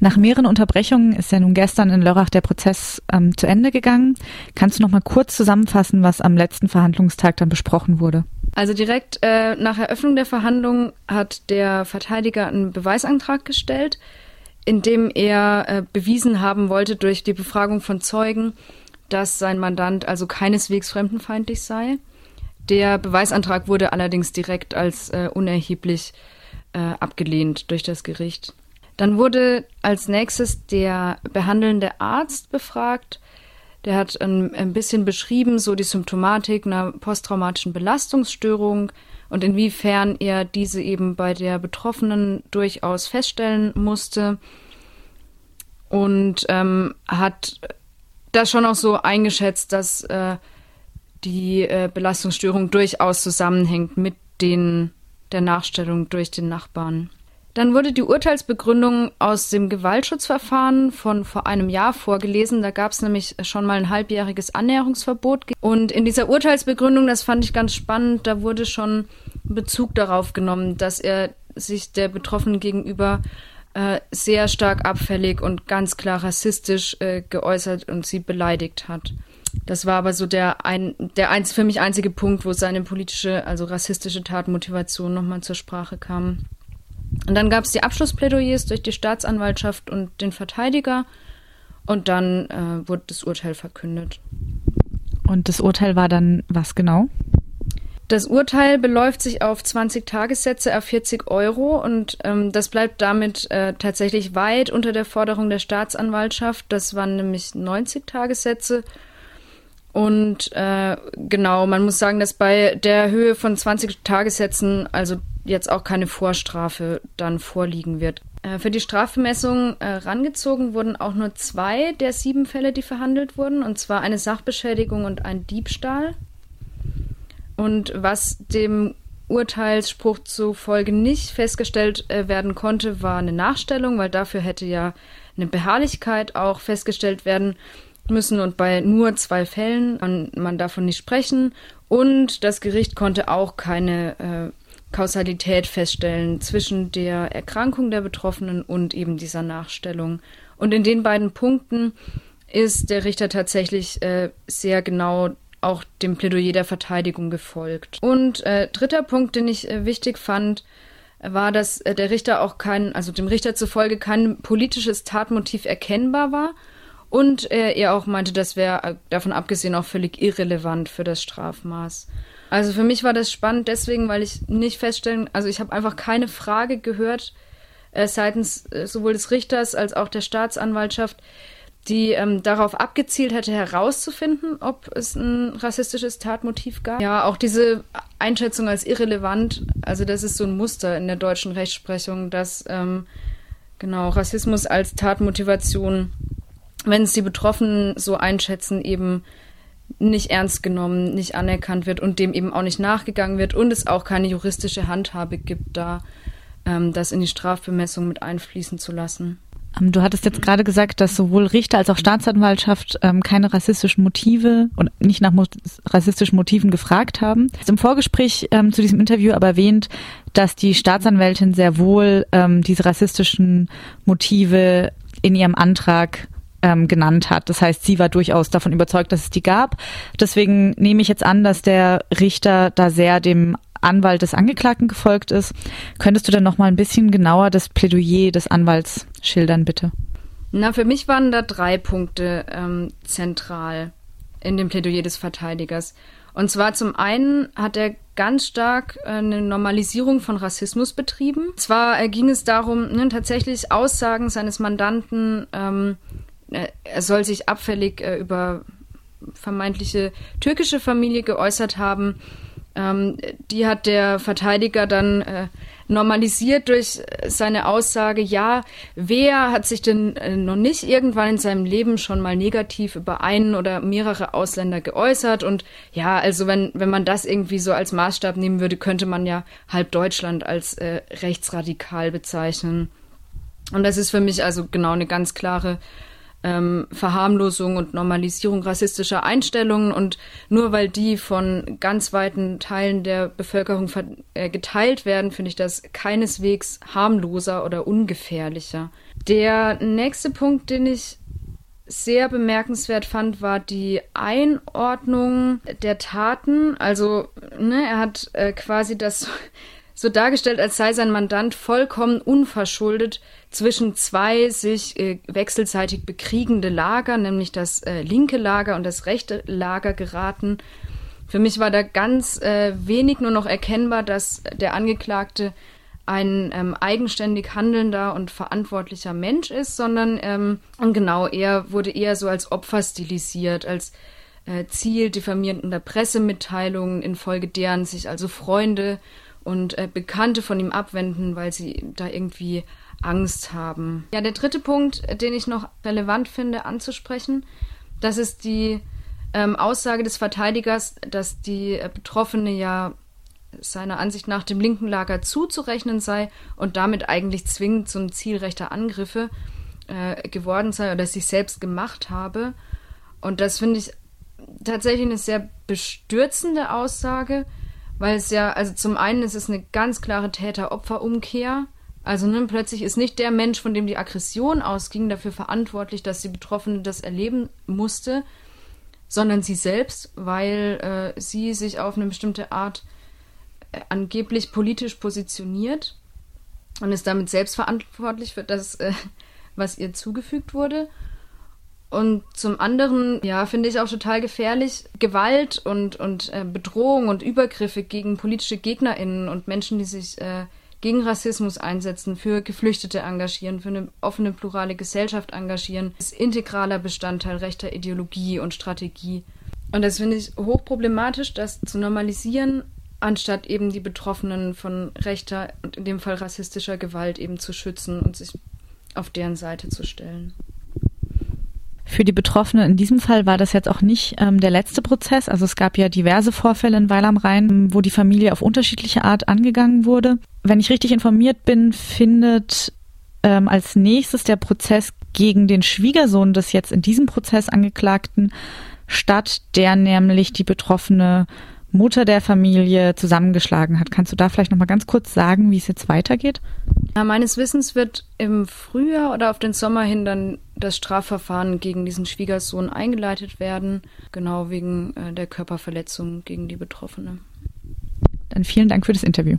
Nach mehreren Unterbrechungen ist ja nun gestern in Lörrach der Prozess ähm, zu Ende gegangen. Kannst du noch mal kurz zusammenfassen, was am letzten Verhandlungstag dann besprochen wurde? Also direkt äh, nach Eröffnung der Verhandlung hat der Verteidiger einen Beweisantrag gestellt, in dem er äh, bewiesen haben wollte durch die Befragung von Zeugen, dass sein Mandant also keineswegs fremdenfeindlich sei. Der Beweisantrag wurde allerdings direkt als äh, unerheblich äh, abgelehnt durch das Gericht. Dann wurde als nächstes der behandelnde Arzt befragt. Der hat ein, ein bisschen beschrieben, so die Symptomatik einer posttraumatischen Belastungsstörung und inwiefern er diese eben bei der Betroffenen durchaus feststellen musste. Und ähm, hat das schon auch so eingeschätzt, dass äh, die äh, Belastungsstörung durchaus zusammenhängt mit den, der Nachstellung durch den Nachbarn. Dann wurde die Urteilsbegründung aus dem Gewaltschutzverfahren von vor einem Jahr vorgelesen. Da gab es nämlich schon mal ein halbjähriges Annäherungsverbot. Und in dieser Urteilsbegründung, das fand ich ganz spannend, da wurde schon Bezug darauf genommen, dass er sich der Betroffenen gegenüber äh, sehr stark abfällig und ganz klar rassistisch äh, geäußert und sie beleidigt hat. Das war aber so der ein, der eins, für mich einzige Punkt, wo seine politische, also rassistische Tatmotivation nochmal zur Sprache kam. Und dann gab es die Abschlussplädoyers durch die Staatsanwaltschaft und den Verteidiger und dann äh, wurde das Urteil verkündet. Und das Urteil war dann was genau? Das Urteil beläuft sich auf 20 Tagessätze auf 40 Euro und ähm, das bleibt damit äh, tatsächlich weit unter der Forderung der Staatsanwaltschaft. Das waren nämlich 90 Tagessätze. Und äh, genau, man muss sagen, dass bei der Höhe von 20 Tagessätzen, also jetzt auch keine Vorstrafe dann vorliegen wird. Äh, für die Strafbemessung äh, rangezogen wurden auch nur zwei der sieben Fälle, die verhandelt wurden, und zwar eine Sachbeschädigung und ein Diebstahl. Und was dem Urteilsspruch zufolge nicht festgestellt äh, werden konnte, war eine Nachstellung, weil dafür hätte ja eine Beharrlichkeit auch festgestellt werden müssen und bei nur zwei Fällen kann man davon nicht sprechen. Und das Gericht konnte auch keine äh, Kausalität feststellen zwischen der Erkrankung der Betroffenen und eben dieser Nachstellung. Und in den beiden Punkten ist der Richter tatsächlich äh, sehr genau auch dem Plädoyer der Verteidigung gefolgt. Und äh, dritter Punkt, den ich äh, wichtig fand, war, dass äh, der Richter auch kein, also dem Richter zufolge kein politisches Tatmotiv erkennbar war und er auch meinte, das wäre äh, davon abgesehen auch völlig irrelevant für das Strafmaß. Also für mich war das spannend deswegen, weil ich nicht feststellen, also ich habe einfach keine Frage gehört äh, seitens äh, sowohl des Richters als auch der Staatsanwaltschaft, die ähm, darauf abgezielt hätte, herauszufinden, ob es ein rassistisches Tatmotiv gab. Ja, auch diese Einschätzung als irrelevant, also das ist so ein Muster in der deutschen Rechtsprechung, dass ähm, genau Rassismus als Tatmotivation, wenn es die Betroffenen so einschätzen, eben nicht ernst genommen, nicht anerkannt wird und dem eben auch nicht nachgegangen wird und es auch keine juristische Handhabe gibt, da ähm, das in die Strafbemessung mit einfließen zu lassen. Ähm, du hattest jetzt gerade gesagt, dass sowohl Richter als auch Staatsanwaltschaft ähm, keine rassistischen Motive und nicht nach mo rassistischen Motiven gefragt haben. Du hast im Vorgespräch ähm, zu diesem Interview aber erwähnt, dass die Staatsanwältin sehr wohl ähm, diese rassistischen Motive in ihrem Antrag ähm, genannt hat. Das heißt, sie war durchaus davon überzeugt, dass es die gab. Deswegen nehme ich jetzt an, dass der Richter da sehr dem Anwalt des Angeklagten gefolgt ist. Könntest du dann noch mal ein bisschen genauer das Plädoyer des Anwalts schildern, bitte? Na, für mich waren da drei Punkte ähm, zentral in dem Plädoyer des Verteidigers. Und zwar zum einen hat er ganz stark äh, eine Normalisierung von Rassismus betrieben. Zwar äh, ging es darum, ne, tatsächlich Aussagen seines Mandanten ähm, äh, er soll sich abfällig äh, über vermeintliche türkische Familie geäußert haben. Ähm, die hat der Verteidiger dann äh, normalisiert durch seine Aussage, ja, wer hat sich denn äh, noch nicht irgendwann in seinem Leben schon mal negativ über einen oder mehrere Ausländer geäußert? Und ja, also wenn, wenn man das irgendwie so als Maßstab nehmen würde, könnte man ja halb Deutschland als äh, rechtsradikal bezeichnen. Und das ist für mich also genau eine ganz klare ähm, Verharmlosung und Normalisierung rassistischer Einstellungen und nur weil die von ganz weiten Teilen der Bevölkerung äh, geteilt werden, finde ich das keineswegs harmloser oder ungefährlicher. Der nächste Punkt, den ich sehr bemerkenswert fand, war die Einordnung der Taten. Also, ne, er hat äh, quasi das so dargestellt, als sei sein Mandant vollkommen unverschuldet zwischen zwei sich äh, wechselseitig bekriegende Lager, nämlich das äh, linke Lager und das rechte Lager geraten. Für mich war da ganz äh, wenig nur noch erkennbar, dass der Angeklagte ein ähm, eigenständig handelnder und verantwortlicher Mensch ist, sondern ähm, genau, er wurde eher so als Opfer stilisiert, als äh, Ziel diffamierender Pressemitteilungen, infolge deren sich also Freunde und äh, Bekannte von ihm abwenden, weil sie da irgendwie Angst haben. Ja, der dritte Punkt, den ich noch relevant finde anzusprechen, das ist die ähm, Aussage des Verteidigers, dass die äh, Betroffene ja seiner Ansicht nach dem linken Lager zuzurechnen sei und damit eigentlich zwingend zum Ziel rechter Angriffe äh, geworden sei oder sich selbst gemacht habe. Und das finde ich tatsächlich eine sehr bestürzende Aussage, weil es ja, also zum einen ist es eine ganz klare Täter-Opfer-Umkehr. Also ne, plötzlich ist nicht der Mensch, von dem die Aggression ausging, dafür verantwortlich, dass die Betroffene das erleben musste, sondern sie selbst, weil äh, sie sich auf eine bestimmte Art äh, angeblich politisch positioniert und ist damit selbstverantwortlich für das, äh, was ihr zugefügt wurde. Und zum anderen, ja, finde ich auch total gefährlich, Gewalt und, und äh, Bedrohung und Übergriffe gegen politische GegnerInnen und Menschen, die sich äh, gegen Rassismus einsetzen, für Geflüchtete engagieren, für eine offene, plurale Gesellschaft engagieren, ist integraler Bestandteil rechter Ideologie und Strategie. Und das finde ich hochproblematisch, das zu normalisieren anstatt eben die Betroffenen von rechter und in dem Fall rassistischer Gewalt eben zu schützen und sich auf deren Seite zu stellen. Für die Betroffenen in diesem Fall war das jetzt auch nicht ähm, der letzte Prozess. Also es gab ja diverse Vorfälle in Weil am Rhein, wo die Familie auf unterschiedliche Art angegangen wurde. Wenn ich richtig informiert bin, findet ähm, als nächstes der Prozess gegen den Schwiegersohn des jetzt in diesem Prozess Angeklagten statt, der nämlich die betroffene Mutter der Familie zusammengeschlagen hat. Kannst du da vielleicht noch mal ganz kurz sagen, wie es jetzt weitergeht? Ja, meines Wissens wird im Frühjahr oder auf den Sommer hin dann das Strafverfahren gegen diesen Schwiegersohn eingeleitet werden, genau wegen äh, der Körperverletzung gegen die Betroffene. Dann vielen Dank für das Interview.